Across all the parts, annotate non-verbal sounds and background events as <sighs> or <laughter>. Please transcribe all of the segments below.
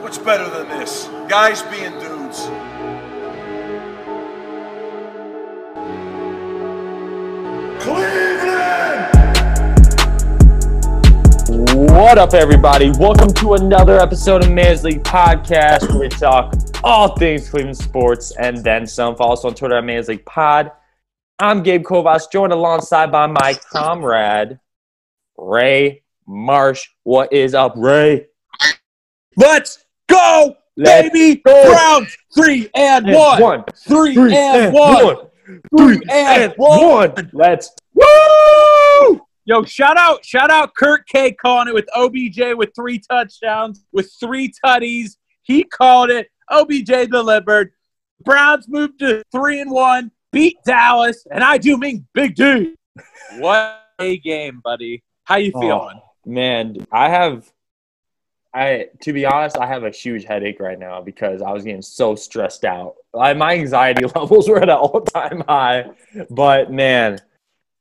What's better than this? Guys being dudes. Cleveland! What up, everybody? Welcome to another episode of Man's League Podcast, where we talk all things Cleveland sports and then some. Follow us on Twitter at Man's League Pod. I'm Gabe Kovas, joined alongside by my comrade, Ray Marsh. What is up, Ray? Let's go, Let's baby! go. Browns, three and And one. one, Three three, and one. Three and one. Let's Woo! Yo, shout out, shout out Kurt K calling it with OBJ with three touchdowns, with three tutties. He called it. OBJ delivered. Browns moved to three and one, beat Dallas, and I do mean Big dude. What a game, buddy. How you Oh. feeling? man. I have, I to be honest, I have a huge headache right now because I was getting so stressed out. I, my anxiety <laughs> levels were at an all-time high. But man,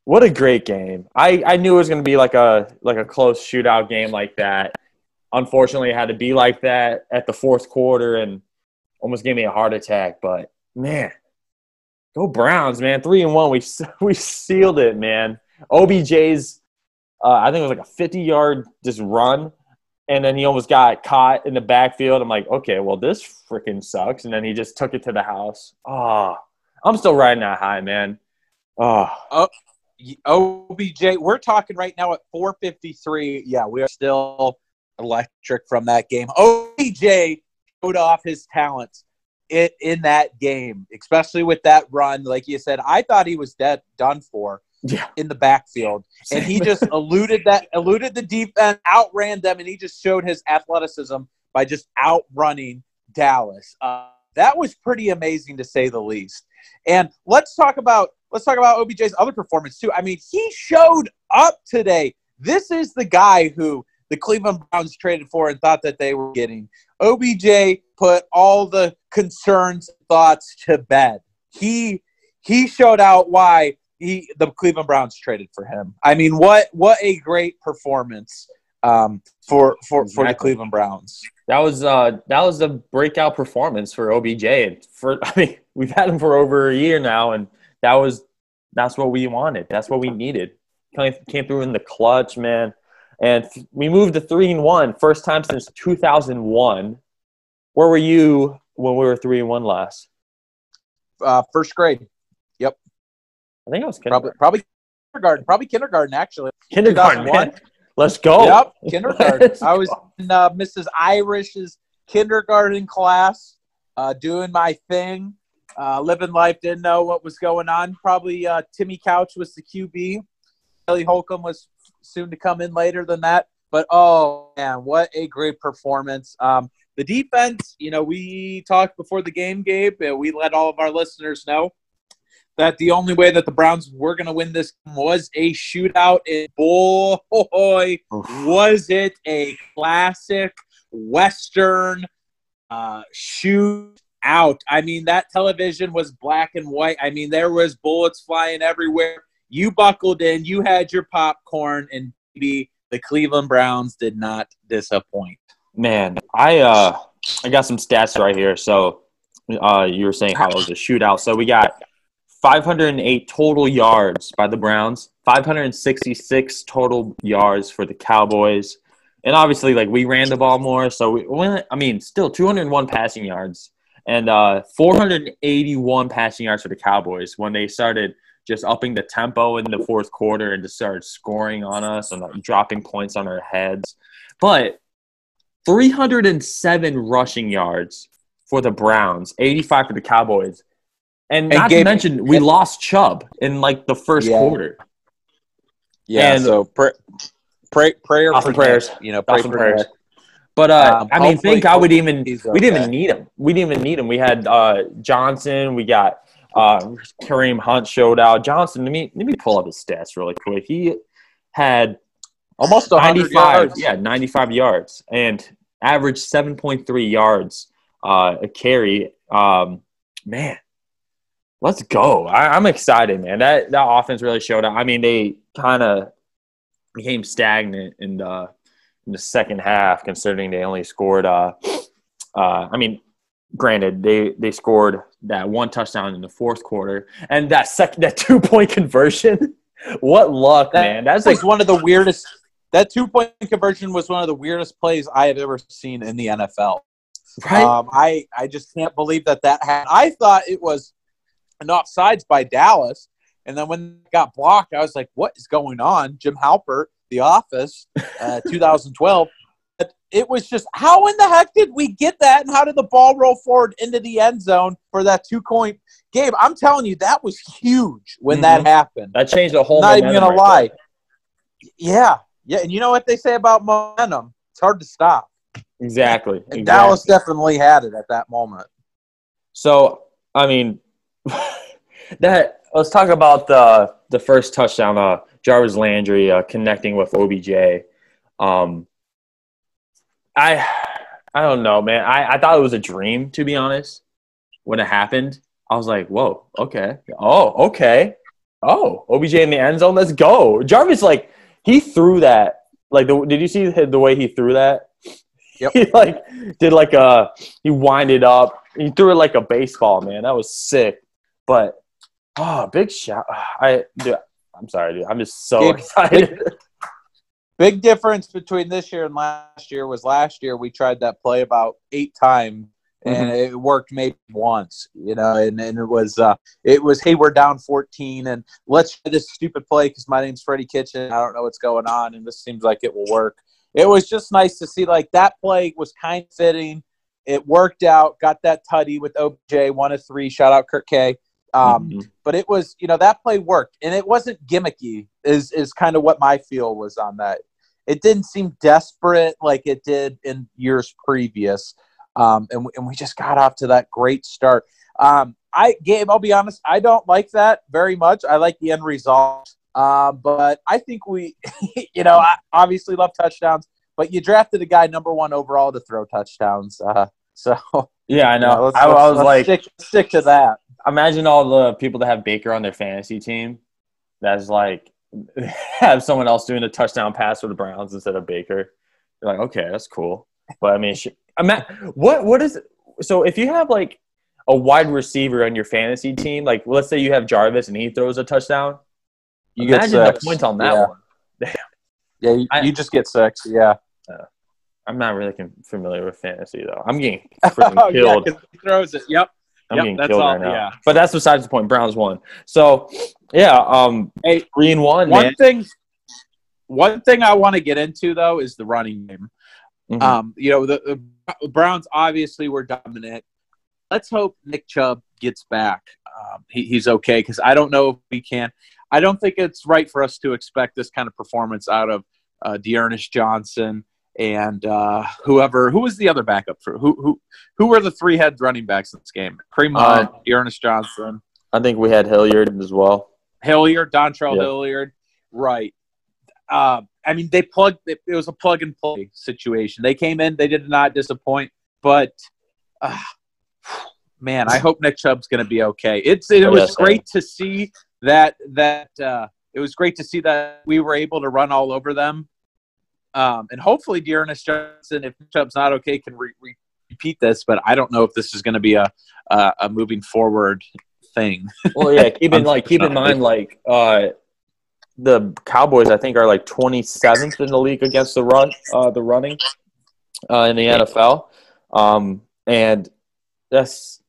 what a great game! I I knew it was going to be like a like a close shootout game like that. Unfortunately, it had to be like that at the fourth quarter and almost gave me a heart attack. But man, go Browns, man! Three and one, we <laughs> we sealed it, man. OBJ's uh, I think it was like a 50 yard just run. And then he almost got caught in the backfield. I'm like, okay, well, this freaking sucks. And then he just took it to the house. Oh, I'm still riding that high, man. Ah. Oh, OBJ, we're talking right now at 453. Yeah, we are still electric from that game. OBJ showed off his talents in, in that game, especially with that run. Like you said, I thought he was dead, done for yeah. in the backfield. And he just <laughs> eluded that, eluded the defense, outran them, and he just showed his athleticism by just outrunning Dallas. Uh, that was pretty amazing to say the least. And let's talk about let's talk about OBJ's other performance too. I mean, he showed up today. This is the guy who the Cleveland Browns traded for and thought that they were getting. OBJ put all the concerns thoughts to bed. He he showed out why he the Cleveland Browns traded for him. I mean, what what a great performance um, for for for the Cleveland Browns. That was uh that was a breakout performance for OBJ. And for <laughs> I mean, we've had him for over a year now, and that was that's what we wanted. That's what we needed. Came, came through in the clutch, man. And th- we moved to three and one, first time since 2001. Where were you when we were three and one last? Uh, first grade, I think it was probably kindergarten. probably kindergarten, probably kindergarten actually. Kindergarten, 2001. man. Let's go. Yep, <laughs> kindergarten. I was in uh, Mrs. Irish's kindergarten class, uh, doing my thing, uh, living life. Didn't know what was going on. Probably uh, Timmy Couch was the QB. Kelly Holcomb was soon to come in later than that. But oh man, what a great performance! Um, the defense, you know, we talked before the game, Gabe. and we let all of our listeners know that the only way that the Browns were going to win this was a shootout. And boy, was it a classic Western uh, shootout. I mean, that television was black and white. I mean, there was bullets flying everywhere. You buckled in, you had your popcorn, and maybe the Cleveland Browns did not disappoint. Man, I uh I got some stats right here. So uh you were saying how it was a shootout. So we got 508 total yards by the Browns, 566 total yards for the Cowboys. And obviously like we ran the ball more, so we I mean, still 201 passing yards and uh 481 passing yards for the Cowboys when they started just upping the tempo in the fourth quarter and just started scoring on us and like, dropping points on our heads. But 307 rushing yards for the Browns, 85 for the Cowboys. And And not Gabe- to mention, we lost Chubb in like the first Yeah. quarter. Yeah, And- so pray, pray, prayer Awesome for prayers. You know, pray Awesome prayers. But uh, Um, I mean, thank God we even he's we didn't even need him. We didn't even need him. We had uh, Johnson. We got uh, Kareem Hunt showed out. Johnson. Let me let me pull up his stats really quick. He had Almost 95 yards. yeah 95 yards and averaged 7.3 yards uh, a carry um, man let's go I, i'm excited man that that offense really showed up. i mean they kind of became stagnant in the in the second half considering they only scored uh Uh, I mean, granted, they they scored that one touchdown in the fourth quarter, and that second that <laughs> two point conversion. what luck, That man! That's like one of the weirdest. That two point conversion was one of the weirdest plays I have ever seen in the NFL. right. Um, I I just can't believe that that happened. I thought it was an offsides by Dallas, and then when it got blocked, I was like, "What is going on?" Jim Halpert, The Office, uh, <laughs> 2012. But it was just how in the heck did we get that, and how did the ball roll forward into the end zone for that two point? game? I'm telling you, that was huge when that Mhm. happened. that changed the whole. Not even gonna right lie. Yeah, yeah, and you know what they say about momentum? It's hard to stop. Exactly. And exactly. Dallas definitely had it at that moment. So I mean, that let's talk about the the first touchdown. Uh, Jarvis Landry uh, connecting with OBJ. Um, I I don't know, man. I, I thought it was a dream to be honest. When it happened, I was like, "Whoa, okay, oh, okay, oh, OBJ in the end zone, let's go." Jarvis like he threw that. Like, the, did you see the, the way he threw that? Yep. <laughs> He like did like a he winded up. He threw it like a baseball, man. That was sick. But oh, big shout! <sighs> I dude, I'm sorry, dude. I'm just so Gabe, excited. <laughs> Big difference between this year and last year was last year we tried that play about eight times and it worked maybe once, you know, and, and it was uh it was hey we're down 14 and let's try this stupid play because my name's Freddie Kitchen. I don't know what's going on and this seems like it will work. It was just nice to see like that play was kind of fitting. It worked out. Got that tutty with OJ one of three. Shout out Kirk K. Um, Mhm. but it was you know that play worked and it wasn't gimmicky is is kind of what my feel was on that it didn't seem desperate like it did in years previous um, and, we, and we just got off to that great start um, i gabe i'll be honest i don't like that very much i like the end result uh, but i think we <laughs> you know i obviously love touchdowns but you drafted a guy number one overall to throw touchdowns uh, <laughs> so yeah, I you know. let's- I, I let's- was like, stick, stick to that imagine all the people that have Baker on their fantasy team. That's like <laughs> have someone else doing a touchdown pass for the Browns instead of Baker. You're like, okay, that's cool. But I mean, sh- what what is so if you have like a wide receiver on your fantasy team, like let's say you have Jarvis and he throws a touchdown, you get imagine the points on that Yeah. one. <laughs> yeah you, I- you just get six yeah uh, I'm not really familiar with fantasy though. I'm getting <laughs> freaking Oh, yeah, killed. 'cause he throws it. Yep. I'm Yep, getting that's killed all- right now. yeah. But that's besides the point. Browns won. So yeah, um, Hey, three and one, One man. thing, one thing I want to get into though is the running game. Mhm. Um, you know, the, the Browns obviously were dominant. Let's hope Nick Chubb gets back. Um, he, he's okay because I don't know if we can. I don't think it's right for us to expect this kind of performance out of uh, D'Ernest Johnson and uh, whoever. Who was the other backup for who? Who? Who were the three head running backs in this game? Kareem Uh, Hunt, D'Ernest Johnson, I think we had Hilliard as well. Hilliard, Dontrell Yeah. Hilliard, right? Uh, I mean, they plugged. It, it was a plug and play situation. They came in, they did not disappoint. But uh, man, I hope Nick Chubb's going to be okay. It's it Oh, was yes, great to see that that uh, it was great to see that we were able to run all over them. Um, and hopefully, D'Ernest Johnson, if Chubb's not okay, can re- re- repeat this. But I don't know if this is going to be a, a a moving forward thing. Well, yeah. Keep <laughs> in like keep in mind like uh, the Cowboys. I think are like 27th in the league against the run, uh, the running, uh, in the NFL. Um, and that's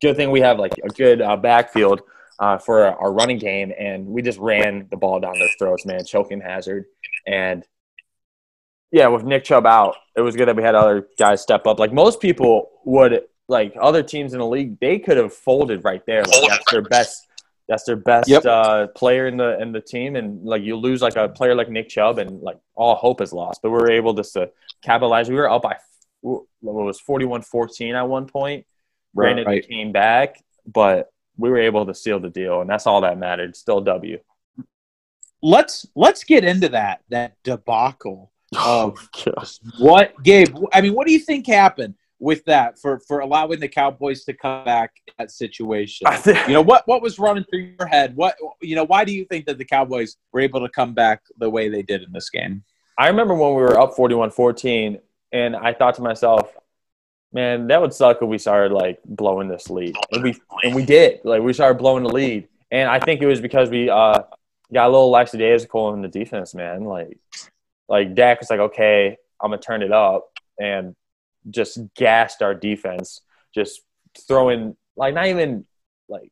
good thing we have like a good uh, backfield uh, for our running game, and we just ran the ball down their throats, man, choking hazard, and yeah, with Nick Chubb out, it was good that we had other guys step up. Like most people would, like other teams in the league, they could have folded right there. Like that's their best. That's their best Yep. uh, player in the in the team, and like you lose like a player like Nick Chubb, and like all hope is lost. But we were able just to capitalize. We were up by what was 41-14 at one point. Granted, Right. came back, but we were able to seal the deal, and that's all that mattered. Still W. let's let's get into that that debacle Oh, <laughs> of what Gabe. I mean, what do you think happened with that for for allowing the Cowboys to come back in that situation? I think- You know what what was running through your head? What you know? Why do you think that the Cowboys were able to come back the way they did in this game? I remember when we were up 41 14, and I thought to myself, man, that would suck if we started like blowing this lead, and we and we did. Like we started blowing the lead, and I think it was because we uh got a little lackadaisical in the defense, man. Like like Dak was like, okay, I'm gonna turn it up, and just gassed our defense, just throwing like not even like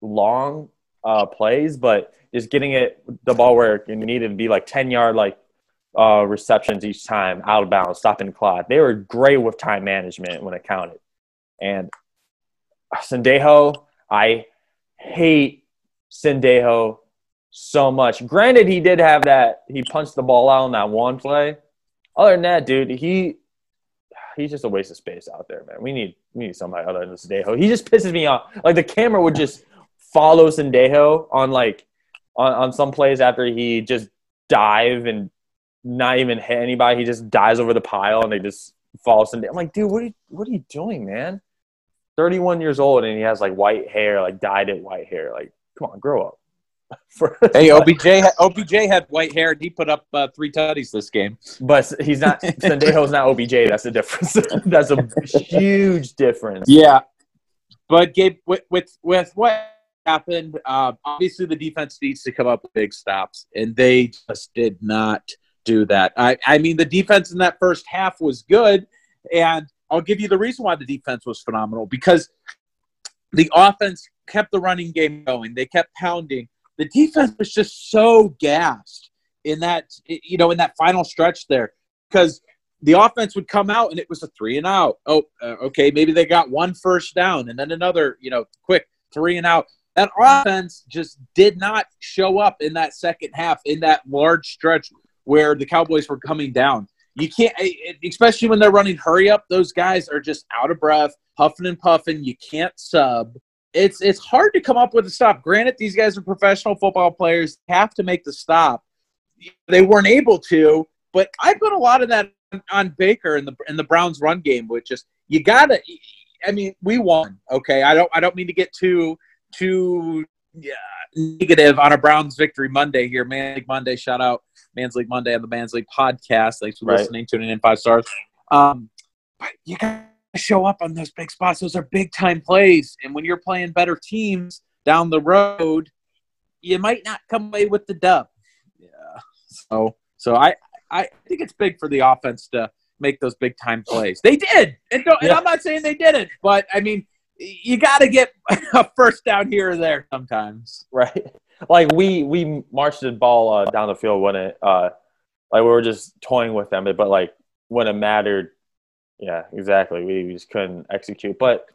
long uh, plays, but just getting it the ball where it needed to be like ten yard like uh, receptions each time out of bounds, stopping the clock. They were great with time management when it counted. And Sendejo, I hate Sendejo so much. Granted, he did have that. He punched the ball out on that one play. Other than that, dude, he he's just a waste of space out there, man. We need we need somebody other than Sendejo. He just pisses me off. Like the camera would just follow Sendejo on like on, on some plays after he just dive and not even hit anybody. He just dives over the pile and they just fall Sendejo. I'm like, dude, what are you what are you doing, man? 31 years old and he has like white hair, like dyed it white hair. Like, come on, grow up. <laughs> For, hey, OBJ, OBJ had white hair. and He put up uh, three tutties this game. But he's not. <laughs> Sendejo's not OBJ. That's the difference. <laughs> That's a huge difference. Yeah, but Gabe, with with, with what happened, uh, obviously the defense needs to come up with big stops, and they just did not do that. I, I mean, the defense in that first half was good, and I'll give you the reason why the defense was phenomenal because the offense kept the running game going. They kept pounding the defense was just so gassed in that you know in that final stretch there because the offense would come out and it was a three and out. Oh, uh, okay, maybe they got one first down and then another, you know, quick three and out. That offense just did not show up in that second half in that large stretch where the Cowboys were coming down. You can't, especially when they're running hurry up. Those guys are just out of breath, huffing and puffing. You can't sub it's it's hard to come up with a stop. Granted, these guys are professional football players, have to make the stop. They weren't able to, but I put a lot of that on Baker in the in the Browns run game, which just you gotta. I mean, we won. Okay, I don't I don't mean to get too too yeah, negative on a Browns victory Monday here. Man League Monday, shout out Man's League Monday on the Man's League podcast. Thanks for right. listening, tuning in five stars. Um, but you got show up on those big spots. Those are big time plays. And when you're playing better teams down the road, you might not come away with the dub. Yeah. So so I I think it's big for the offense to make those big time plays. They did. And, yeah. and I'm not saying they didn't, but I mean you got to get <laughs> a first down here or there sometimes. Right. Like we we marched the ball uh, down the field when it uh like we were just toying with them, but like when it mattered, yeah, exactly. We just couldn't execute. But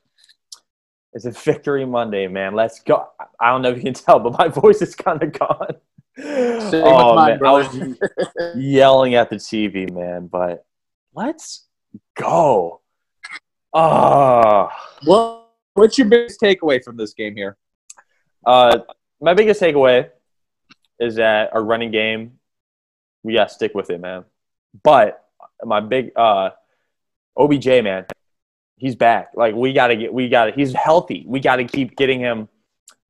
it's a victory Monday, man. Let's go. I don't know if you can <laughs> tell, but my voice is kind of gone. Same oh, mine, man. I was <laughs> yelling at the TV, man. But let's go. Oh. Well, what's your biggest takeaway from this game here? Uh, my biggest takeaway is that our running game, we got to stick with it, man. But my big uh, OBJ, man, he's back. Like we gotta get, we gotta. He's healthy. We gotta keep getting him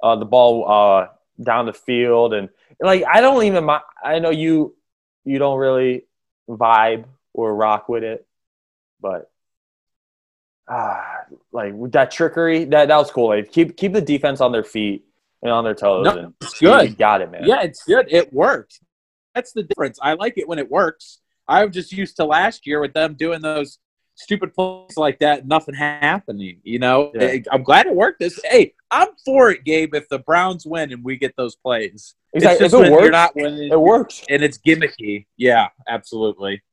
uh, the ball uh, down the field, and like I don't even. I know you, you don't really vibe or rock with it, but ah, like with that trickery, that that was cool. Like keep keep the defense on their feet and on their toes. No, it's good. got it, man. Yeah, it's good. It worked. That's the difference. I like it when it works. I'm just used to last year with them doing those stupid plays like that, nothing happening. You know, yeah. I'm glad it worked. This, hey, I'm for it, Gabe. If the Browns win and we get those plays, exactly. if it works, you're not winning, it works, and it's gimmicky. Yeah, absolutely.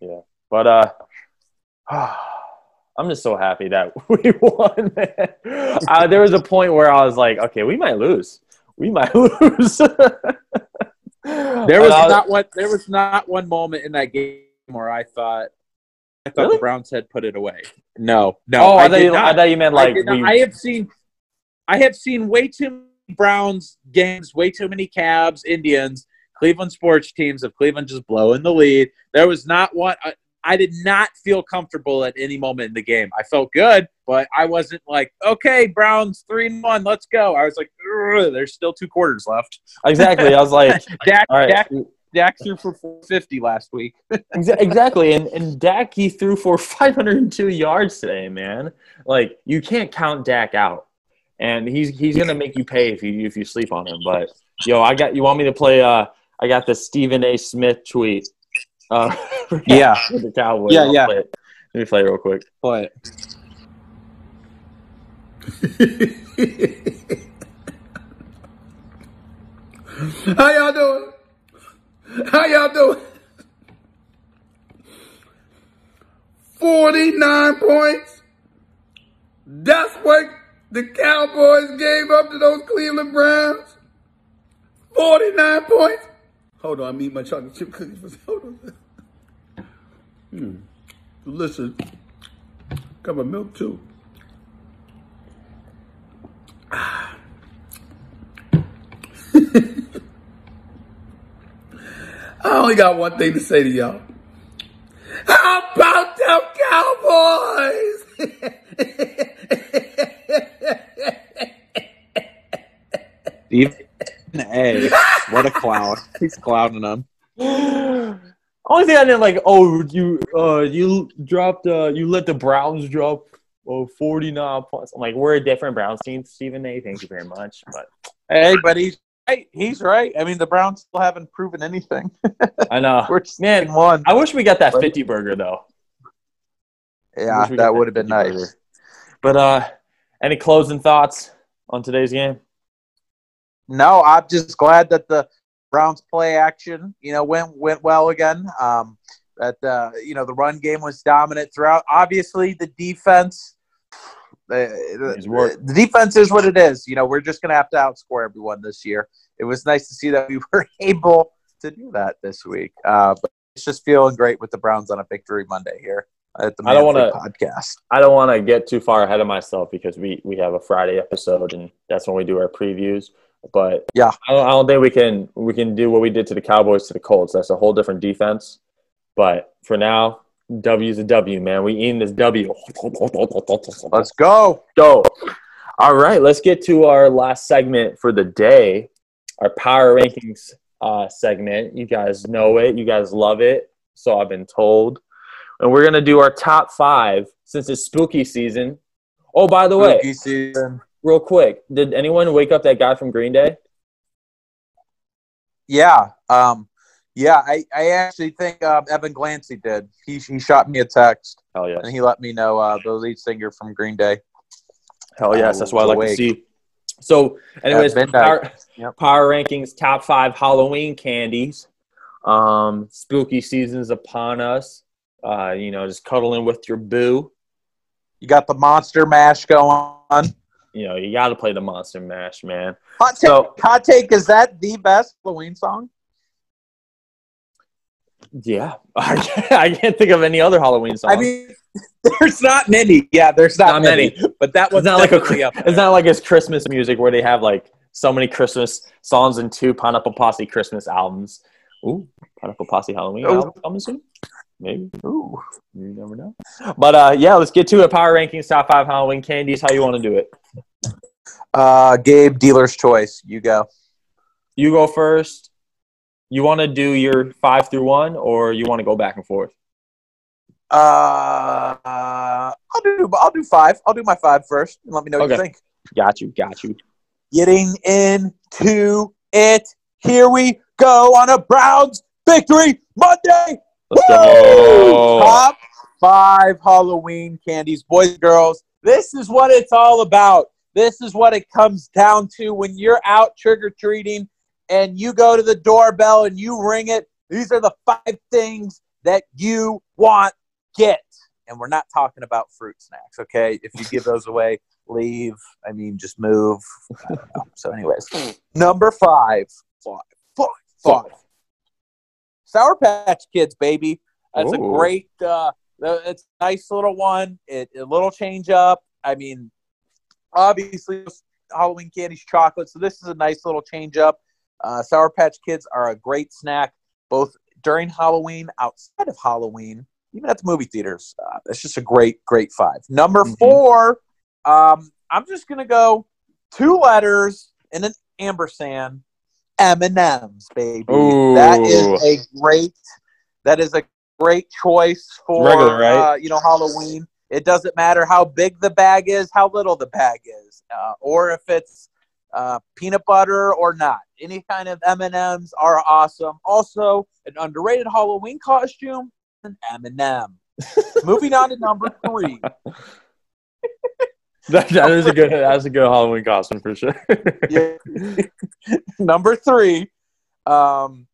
Yeah, but uh, <sighs> I'm just so happy that <laughs> we won. Uh, there was a point where I was like, okay, we might lose. We might <laughs> lose. there was, was not one. There was not one moment in that game where I thought I thought really? the Browns had put it away. No, no. Oh, I, I, thought, you, I thought you meant like I, we... I, have seen, I have seen way too many Browns games, way too many Cavs, Indians, Cleveland sports teams of Cleveland just blowing the lead. There was not one. I, I did not feel comfortable at any moment in the game. I felt good, but I wasn't like, okay, Browns three and one, let's go. I was like, there's still two quarters left. Exactly. I was like, <laughs> Dak, Dak, Dak threw for 450 last week. <laughs> Exactly, and and Dak he threw for 502 yards today, man. Like you can't count Dak out, and he's he's gonna make you pay if you if you sleep on him. But yo, I got you want me to play? Uh, I got the Stephen A. Smith tweet. Uh, <laughs> Yeah. the Cowboys. Yeah, I'll yeah. play it. Let me play it real quick. But <laughs> How y'all doing? <laughs> How y'all doing? 49 points. That's what the Cowboys gave up to those Cleveland Browns. 49 points. Hold on, I'm eating my chocolate chip cookies. For, <laughs> hold on. Hmm. Listen, cup of milk too. I only got one thing to say to y'all. How about them Cowboys? Stephen A. What a clown. He's clowning them. Only thing I didn't like, oh, you uh, you dropped, uh, you let the Browns drop uh, 49 points. I'm like, we're a different Browns team, Stephen A. Thank you very much. But Hey, but he's right. He's right. I mean, the Browns still haven't proven anything. <laughs> I know, We're man. one. I wish we got that 50 burger though. Yeah, Wish we got that would have been nice. burger. But uh, any closing thoughts on today's game? No, I'm just glad that the Browns play action, you know, went went well again. Um, that uh, you know the run game was dominant throughout. Obviously, the defense, the, the, the defense is what it is. You know, we're just gonna have to outscore everyone this year. It was nice to see that we <laughs> were able to do that this week. Uh, but it's just feeling great with the Browns on a victory Monday here at the I don't wanna- podcast. I don't want to get too far ahead of myself because we we have a Friday episode and that's when we do our previews. But Yeah. I don't, I don't think we can we can do what we did to the Cowboys to the Colts. That's a whole different defense. But for now, W's a W, man. We eating this W. Let's go. go. All right, let's get to our last segment for the day, our power rankings uh, segment. You guys know it. You guys love it. So I've been told. And we're gonna do our top five since it's spooky season. Oh, by the way, Spooky season. real quick, did anyone wake up that guy from Green Day? Yeah. Um, yeah, I, I actually think um, Evan Glancy did. He, he shot me a text Hell yes. and he let me know uh, the lead singer from Green Day. Hell yes. That's what I like to see. So, anyways, power, Yep. power rankings, top five Halloween candies. Um, spooky season's upon us. Uh, you know, just cuddling with your boo. You got the Monster Mash going on. You know, you got to play the Monster Mash, man. Hot take, So- hot take is that the best Halloween song? Yeah, <laughs> I can't, I can't think of any other Halloween song. I mean, <laughs> there's not many. Yeah, there's not, Not many. many. But that was not like a definitely up it's not like it's Christmas music where they have like so many Christmas songs and two Pineapple Posse Christmas albums. Ooh, Pineapple Posse Halloween Ooh. album coming soon. Maybe. Ooh, you never know. But uh, yeah, let's get to it. Power rankings, top five Halloween candies. How you want to do it? Uh, Gabe, dealer's choice. You go. You go first. You want to do your five through one, or you want to go back and forth? Uh, I'll do. I'll do five. I'll do my five first, and let me know what you think. Got you. Got you. Getting into it. Here we go on a Browns victory Monday. Let's go. Top five Halloween candies, boys and girls. This is what it's all about. This is what it comes down to when you're out trick or treating and you go to the doorbell and you ring it. These are the five things that you want get. And we're not talking about fruit snacks, okay? If you give those away, leave. I mean, just move. I don't know. So, anyways, number five, five, five, five. Sour Patch Kids, baby. That's a great. Uh, it's a nice little one. It a little change up. I mean, obviously Halloween candy's chocolate, so this is a nice little change up. Uh, Sour Patch Kids are a great snack, both during Halloween, outside of Halloween, even at the movie theaters. Uh, it's just a great, great five. Number Mhm. four, um, I'm just gonna go two letters and an ampersand. M and M's, baby. Ooh. That is a great. That is a great choice for Regular, right? uh, you know Halloween. It doesn't matter how big the bag is, how little the bag is, uh, or if it's uh, peanut butter or not. Any kind of M and M's are awesome. Also, an underrated Halloween costume, an M and M. <laughs> Moving on to number three. <laughs> That, that is a good. That's a good Halloween costume for sure. Yeah. number three. Um,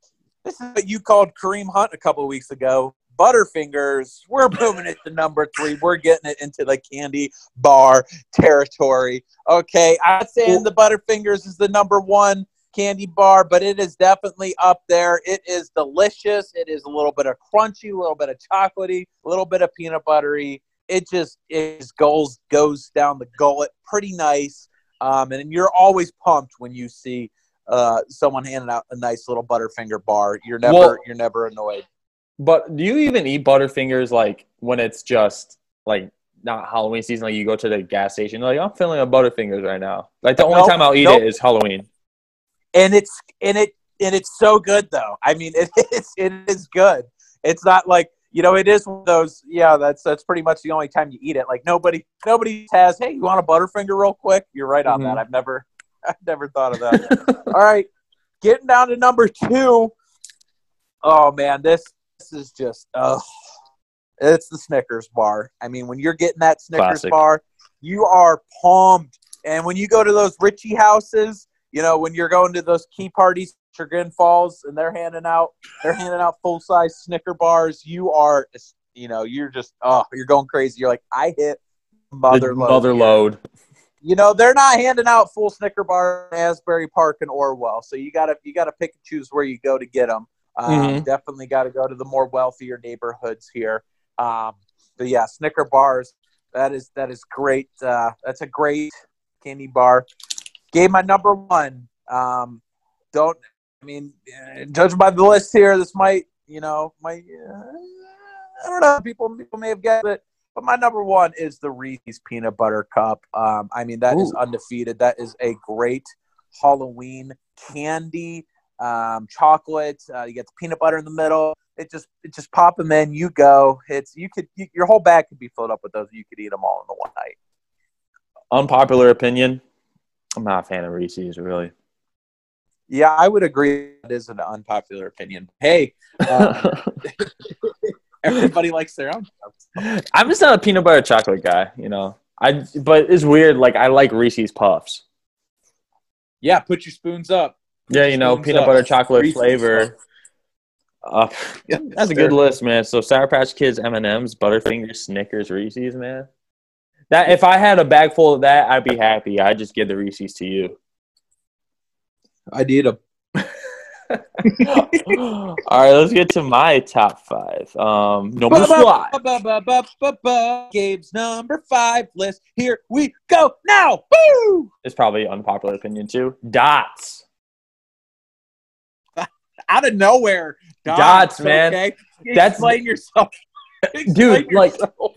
this is what you called Kareem Hunt a couple of weeks ago. Butterfingers. We're moving it to number three. We're getting it into the candy bar territory. Okay, I'm saying the Butterfingers is the number one candy bar, but it is definitely up there. It is delicious. It is a little bit of crunchy, a little bit of chocolatey, a little bit of peanut buttery. It just it goes goes down the gullet, pretty nice. Um, and you're always pumped when you see uh, someone handing out a nice little Butterfinger bar. You're never Well- you're never annoyed. But do you even eat Butterfingers like when it's just like not Halloween season? Like you go to the gas station, like I'm feeling a Butterfingers right now. Like the only Nope, time I'll eat nope. it is Halloween. and it's and it and it's so good though. I mean, <laughs> it is it is good. It's not like you know, it is one of those. Yeah, that's that's pretty much the only time you eat it. Like nobody nobody has. Hey, you want a Butterfinger real quick? You're right on Mhm. that. I've never <laughs> I've never thought of that. All right, getting down to number two. Oh man, this this is just oh, it's the Snickers bar. I mean, when you're getting that Snickers Classic. bar, you are pumped. And when you go to those Richie houses, you know, when you're going to those key parties, Chagrin Falls, and they're handing out they're handing out full size Snicker bars, you are you know, you're just oh, you're going crazy. You're like, I hit mother The load. mother load. You know, they're not handing out full Snicker bars in Asbury Park and Orwell, so you gotta you gotta pick and choose where you go to get them. Um, Mhm. Definitely got to go to the more wealthier neighborhoods here. Um, but yeah, Snicker bars. That is that is great. Uh, that's a great candy bar. Gave my number one. Um, don't I mean, uh, judging by the list here, this might you know might uh, I don't know. People people may have guessed it, but my number one is the Reese's peanut butter cup. Um, I mean that is Ooh. undefeated. That is a great Halloween candy. Um, chocolate. Uh, you get the peanut butter in the middle. It just it just pop them in. You go. It's you could you, your whole bag could be filled up with those. You could eat them all in the one night. Unpopular opinion. I'm not a fan of Reese's really. Yeah, I would agree. That is an unpopular opinion. Hey, uh, <laughs> <laughs> everybody likes their own. stuff. I'm just not a peanut butter chocolate guy, you know. I but it's weird. Like I like Reese's Puffs. Yeah, put your spoons up. Yeah, you know, peanut up. butter chocolate flavor. Uh, <laughs> that's a good list, man. So Sour Patch Kids, M and M's, Butterfingers, Snickers, Reese's, man. That if I had a bag full of that, I'd be happy. I'd just give the Reese's to you. I need a. <laughs> All right, let's get to my top five. Um, number five. Gabe's number five list. Here we go now. Woo! It's probably unpopular opinion too. Dots. Out of nowhere. Dots, man. Okay? That's- explain yourself. <laughs> Explain Dude, like-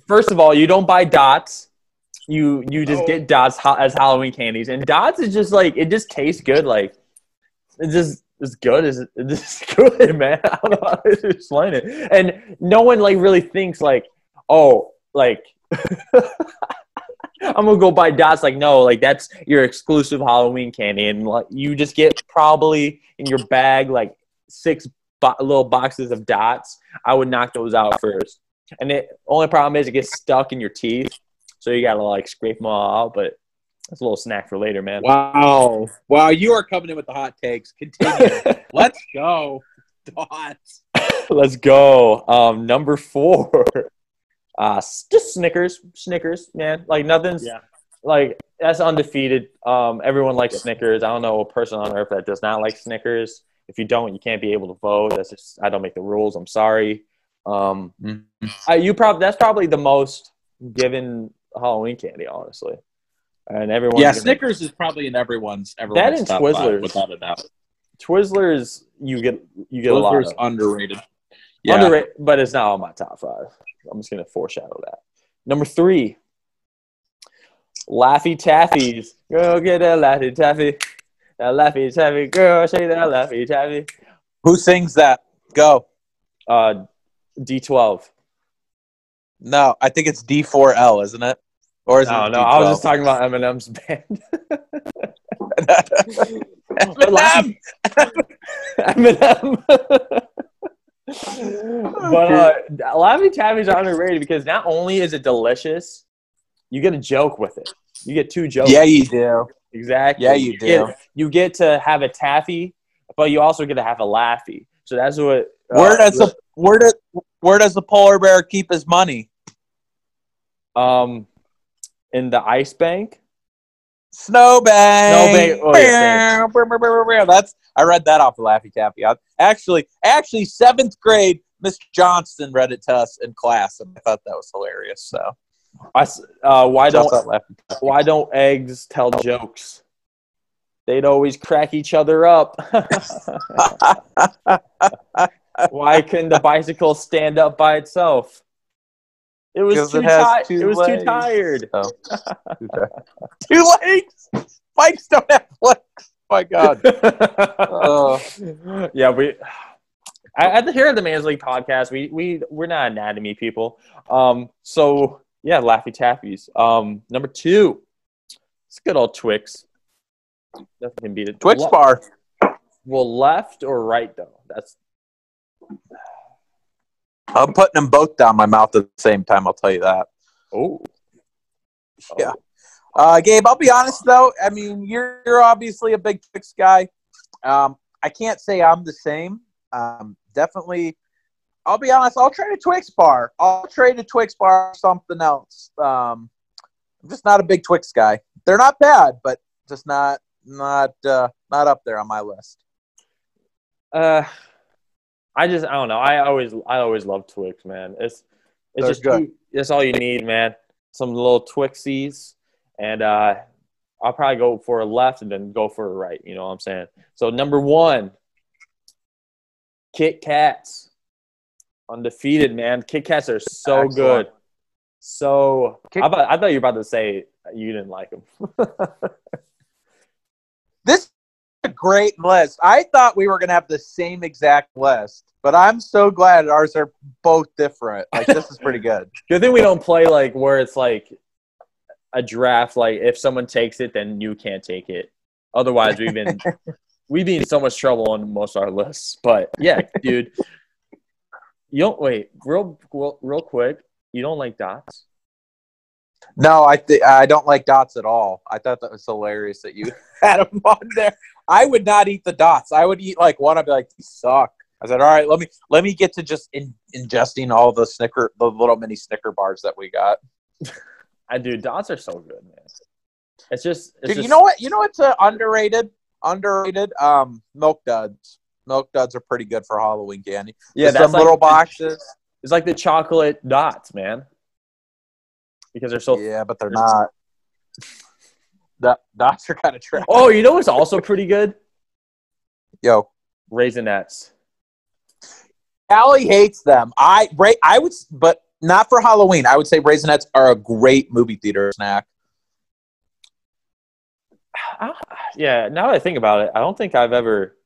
First of all, you don't buy dots. You you just Oh. get dots ho- as Halloween candies, and dots is just like it just tastes good. Like it's just it's good. <laughs> It's just good, man. <laughs> I don't know how to explain it. And no one like really thinks like, oh, like I'm gonna go buy dots. Like no, like that's your exclusive Halloween candy, and like you just get probably in your bag like six bo- little boxes of dots. I would knock those out first. And the only problem is it gets stuck in your teeth, so you gotta like scrape them all out. But that's a little snack for later, man. Wow. Wow, you are coming in with the hot takes. Continue. <laughs> Let's go. Dots. <laughs> Let's go. Um, number four, <laughs> uh, just Snickers. Snickers, man. Like nothing's Yeah. like that's undefeated. Um, everyone likes Snickers. I don't know a person on earth that does not like Snickers. If you don't, you can't be able to vote. That's just I don't make the rules. I'm sorry. Um, I, you probably that's probably the most given Halloween candy, honestly. And everyone, Yeah, Snickers is probably in everyone's everyone's That and top Twizzlers. five, without a doubt. Twizzlers, you get you get a lot Twizzlers of. underrated. Yeah. Underrated, but it's not on my top five. I'm just gonna foreshadow that. Number three, Laffy Taffies. Go get a Laffy Taffy. That Laffy Taffy girl, shake that Laffy Taffy. Who sings that? Go. Uh, D12. No, I think it's D4L, isn't it? Or is No, it no, I was just talking about Eminem's band. <laughs> Eminem! Eminem. but uh, Laffy Taffys are underrated because not only is it delicious, you get a joke with it. You get two jokes. Yeah, you do. Exactly. Yeah, you do. Get, you get to have a taffy, but you also get to have a laffy. So that's what. uh, Where does the where does where does the polar bear keep his money? um in the ice bank? Snowbank. Snowbank. Oh, yeah, That's I read that off of Laffy Taffy. I- Actually, actually, seventh grade, Miss Johnston read it to us in class, and I thought that was hilarious. So I uh, why don't out Laffy Taffy. why don't eggs tell jokes? They'd always crack each other up. <laughs> why couldn't the bicycle stand up by itself? It was too tired. It was legs. too tired. Oh. Two legs. Bikes don't have legs. my God. Uh, <laughs> yeah, we I- at the here at the Man's League podcast, we we we're not anatomy people. Um, so yeah, Laffy Taffies. Um, number two, it's good old Twix. Nothing can beat it. Twix Le- bar. Well, left or right though? That's I'm putting them both down my mouth at the same time. I'll tell you that. oh Yeah. Uh, Gabe, I'll be honest though. I mean, you're, you're obviously a big Twix guy. Um, I can't say I'm the same. Um, definitely, I'll be honest. I'll trade a Twix bar. I'll trade a Twix bar for something else. Um, I'm just not a big Twix guy. They're not bad, but just not not uh, not up there on my list. Uh, I just I don't know. I always I always love Twix, man. It's it's They're just good. that's all you need, man. Some little Twixies, and uh, I'll probably go for a left and then go for a right. You know what I'm saying? So number one, Kit Kats, undefeated, man. Kit Kats are so Excellent. good. So Kit- I, thought- I thought you were about to say you didn't like them. <laughs> This is a great list. I thought we were gonna have the same exact list, but I'm so glad ours are both different. Like this is pretty good. <laughs> Good thing we don't play like where it's like a draft. Like if someone takes it, then you can't take it. Otherwise, we've been <laughs> we've been in so much trouble on most of our lists. But yeah, dude, you don't wait real real, real quick. You don't like dots? No, I th- I don't like dots at all. I thought that was hilarious that you <laughs> had them on there. I would not eat the dots. I would eat like one. I'd be like, these suck. I said, all right, let me let me get to just in, ingesting all the Snicker, the little mini Snicker bars that we got. <laughs> I do. Dots are so good, man. It's just, it's Dude, just you know what? You know what's uh, underrated? Underrated. Um, milk duds. Milk duds are pretty good for Halloween candy. Yeah, that's some like little boxes. It's like the chocolate dots, man. Because they're so. yeah, but they're not. The dots are kind of trash. Oh, you know what's also pretty good? Yo, Raisinets. Allie hates them. I ra- I would, but not for Halloween. I would say raisinets are a great movie theater snack. <sighs> I- yeah, now that I think about it, I don't think I've ever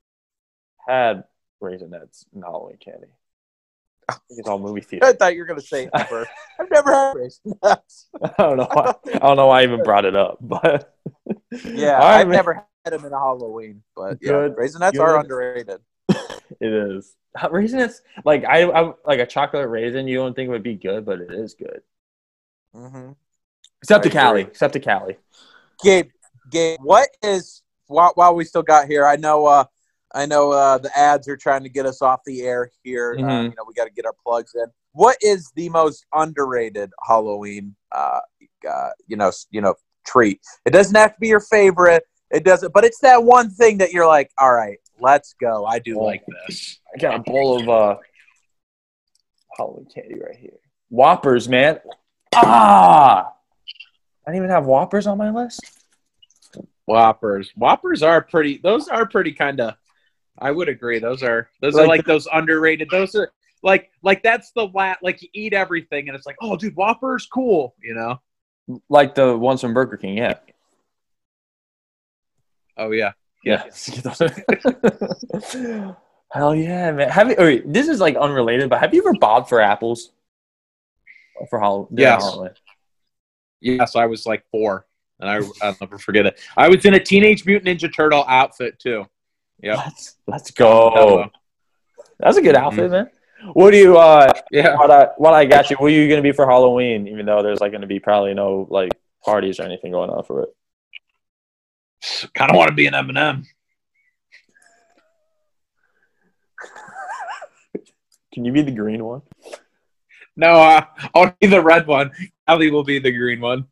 had raisinets in Halloween candy. I think it's all movie theater. I thought you were gonna say ever. <laughs> I've never had raisinets. I don't know why. I don't know why I even brought it up, but Yeah, <laughs> right, I've man. never had them in a Halloween, but yeah, Good, raisinets good. are underrated. <laughs> it is Uh, raisinets. Like I, I, like a chocolate raisin. You don't think would be good, but it is good. Mm-hmm. Except to Cali. Except to Cali. Gabe, Gabe, what is while, while we still got here? I know, uh, I know uh, the ads are trying to get us off the air here. Uh, Mhm. you know, we got to get our plugs in. What is the most underrated Halloween, uh, uh, you know, you know, treat? It doesn't have to be your favorite. It doesn't, but it's that one thing that you're like, all right, let's go. I do like this. I got a bowl of uh Halloween candy right here. Whoppers, man. Ah, I didn't even have Whoppers on my list. Whoppers. Whoppers are pretty. Those are pretty kind of. I would agree. Those are those Like are like those underrated. Those are like like that's the lat. Like you eat everything, and it's like, oh, dude, Whoppers, cool. You know. Like the ones from Burger King, yeah. Oh yeah. Yeah. <laughs> Hell yeah, man. Have you? This is like unrelated, but have you ever bobbed for apples for Halloween? Yes. Halloween? Yes, I was like four, and I I'll never forget it. I was in a Teenage Mutant Ninja Turtle outfit too. Yep. Let's let's go. That's a good Mm-hmm. outfit, man. What do you? uh Yeah. What I what I got you? What are you gonna be for Halloween? Even though there's like gonna be probably no like parties or anything going on for it. Kind of want to be an M&M. <laughs> Can you be the green one? No, uh, I'll be the red one. Ellie will be the green one.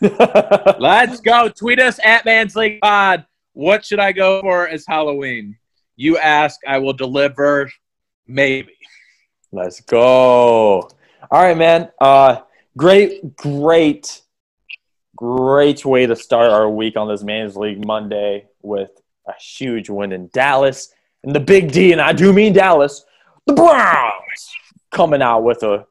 <laughs> Let's go. Tweet us at Man's League Pod. What should I go for as Halloween? You ask, I will deliver. Maybe. Let's go. All right, man. Uh, great, great, great way to start our week on this Man's League Monday with a huge win in Dallas. And the big D, and I do mean Dallas, the Browns coming out with a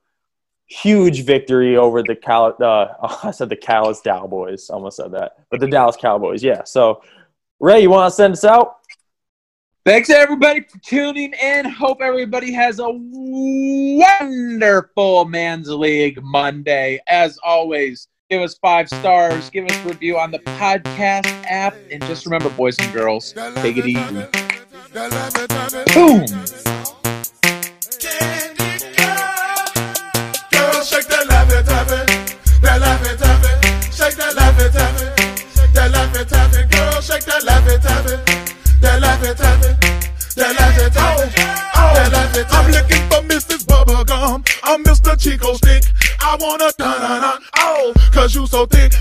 huge victory over the Cal. Uh, <laughs> I said the Dallas Cowboys. Almost said that, but the Dallas Cowboys. Yeah. So, Ray, you want to send us out? Thanks everybody for tuning in. Hope everybody has a wonderful Man's League Monday. As always, give us five stars, give us a review on the podcast app, and just remember, boys and girls, take it easy. Boom. Chico Stick. I wanna dun dun dun, oh, cause you so thick.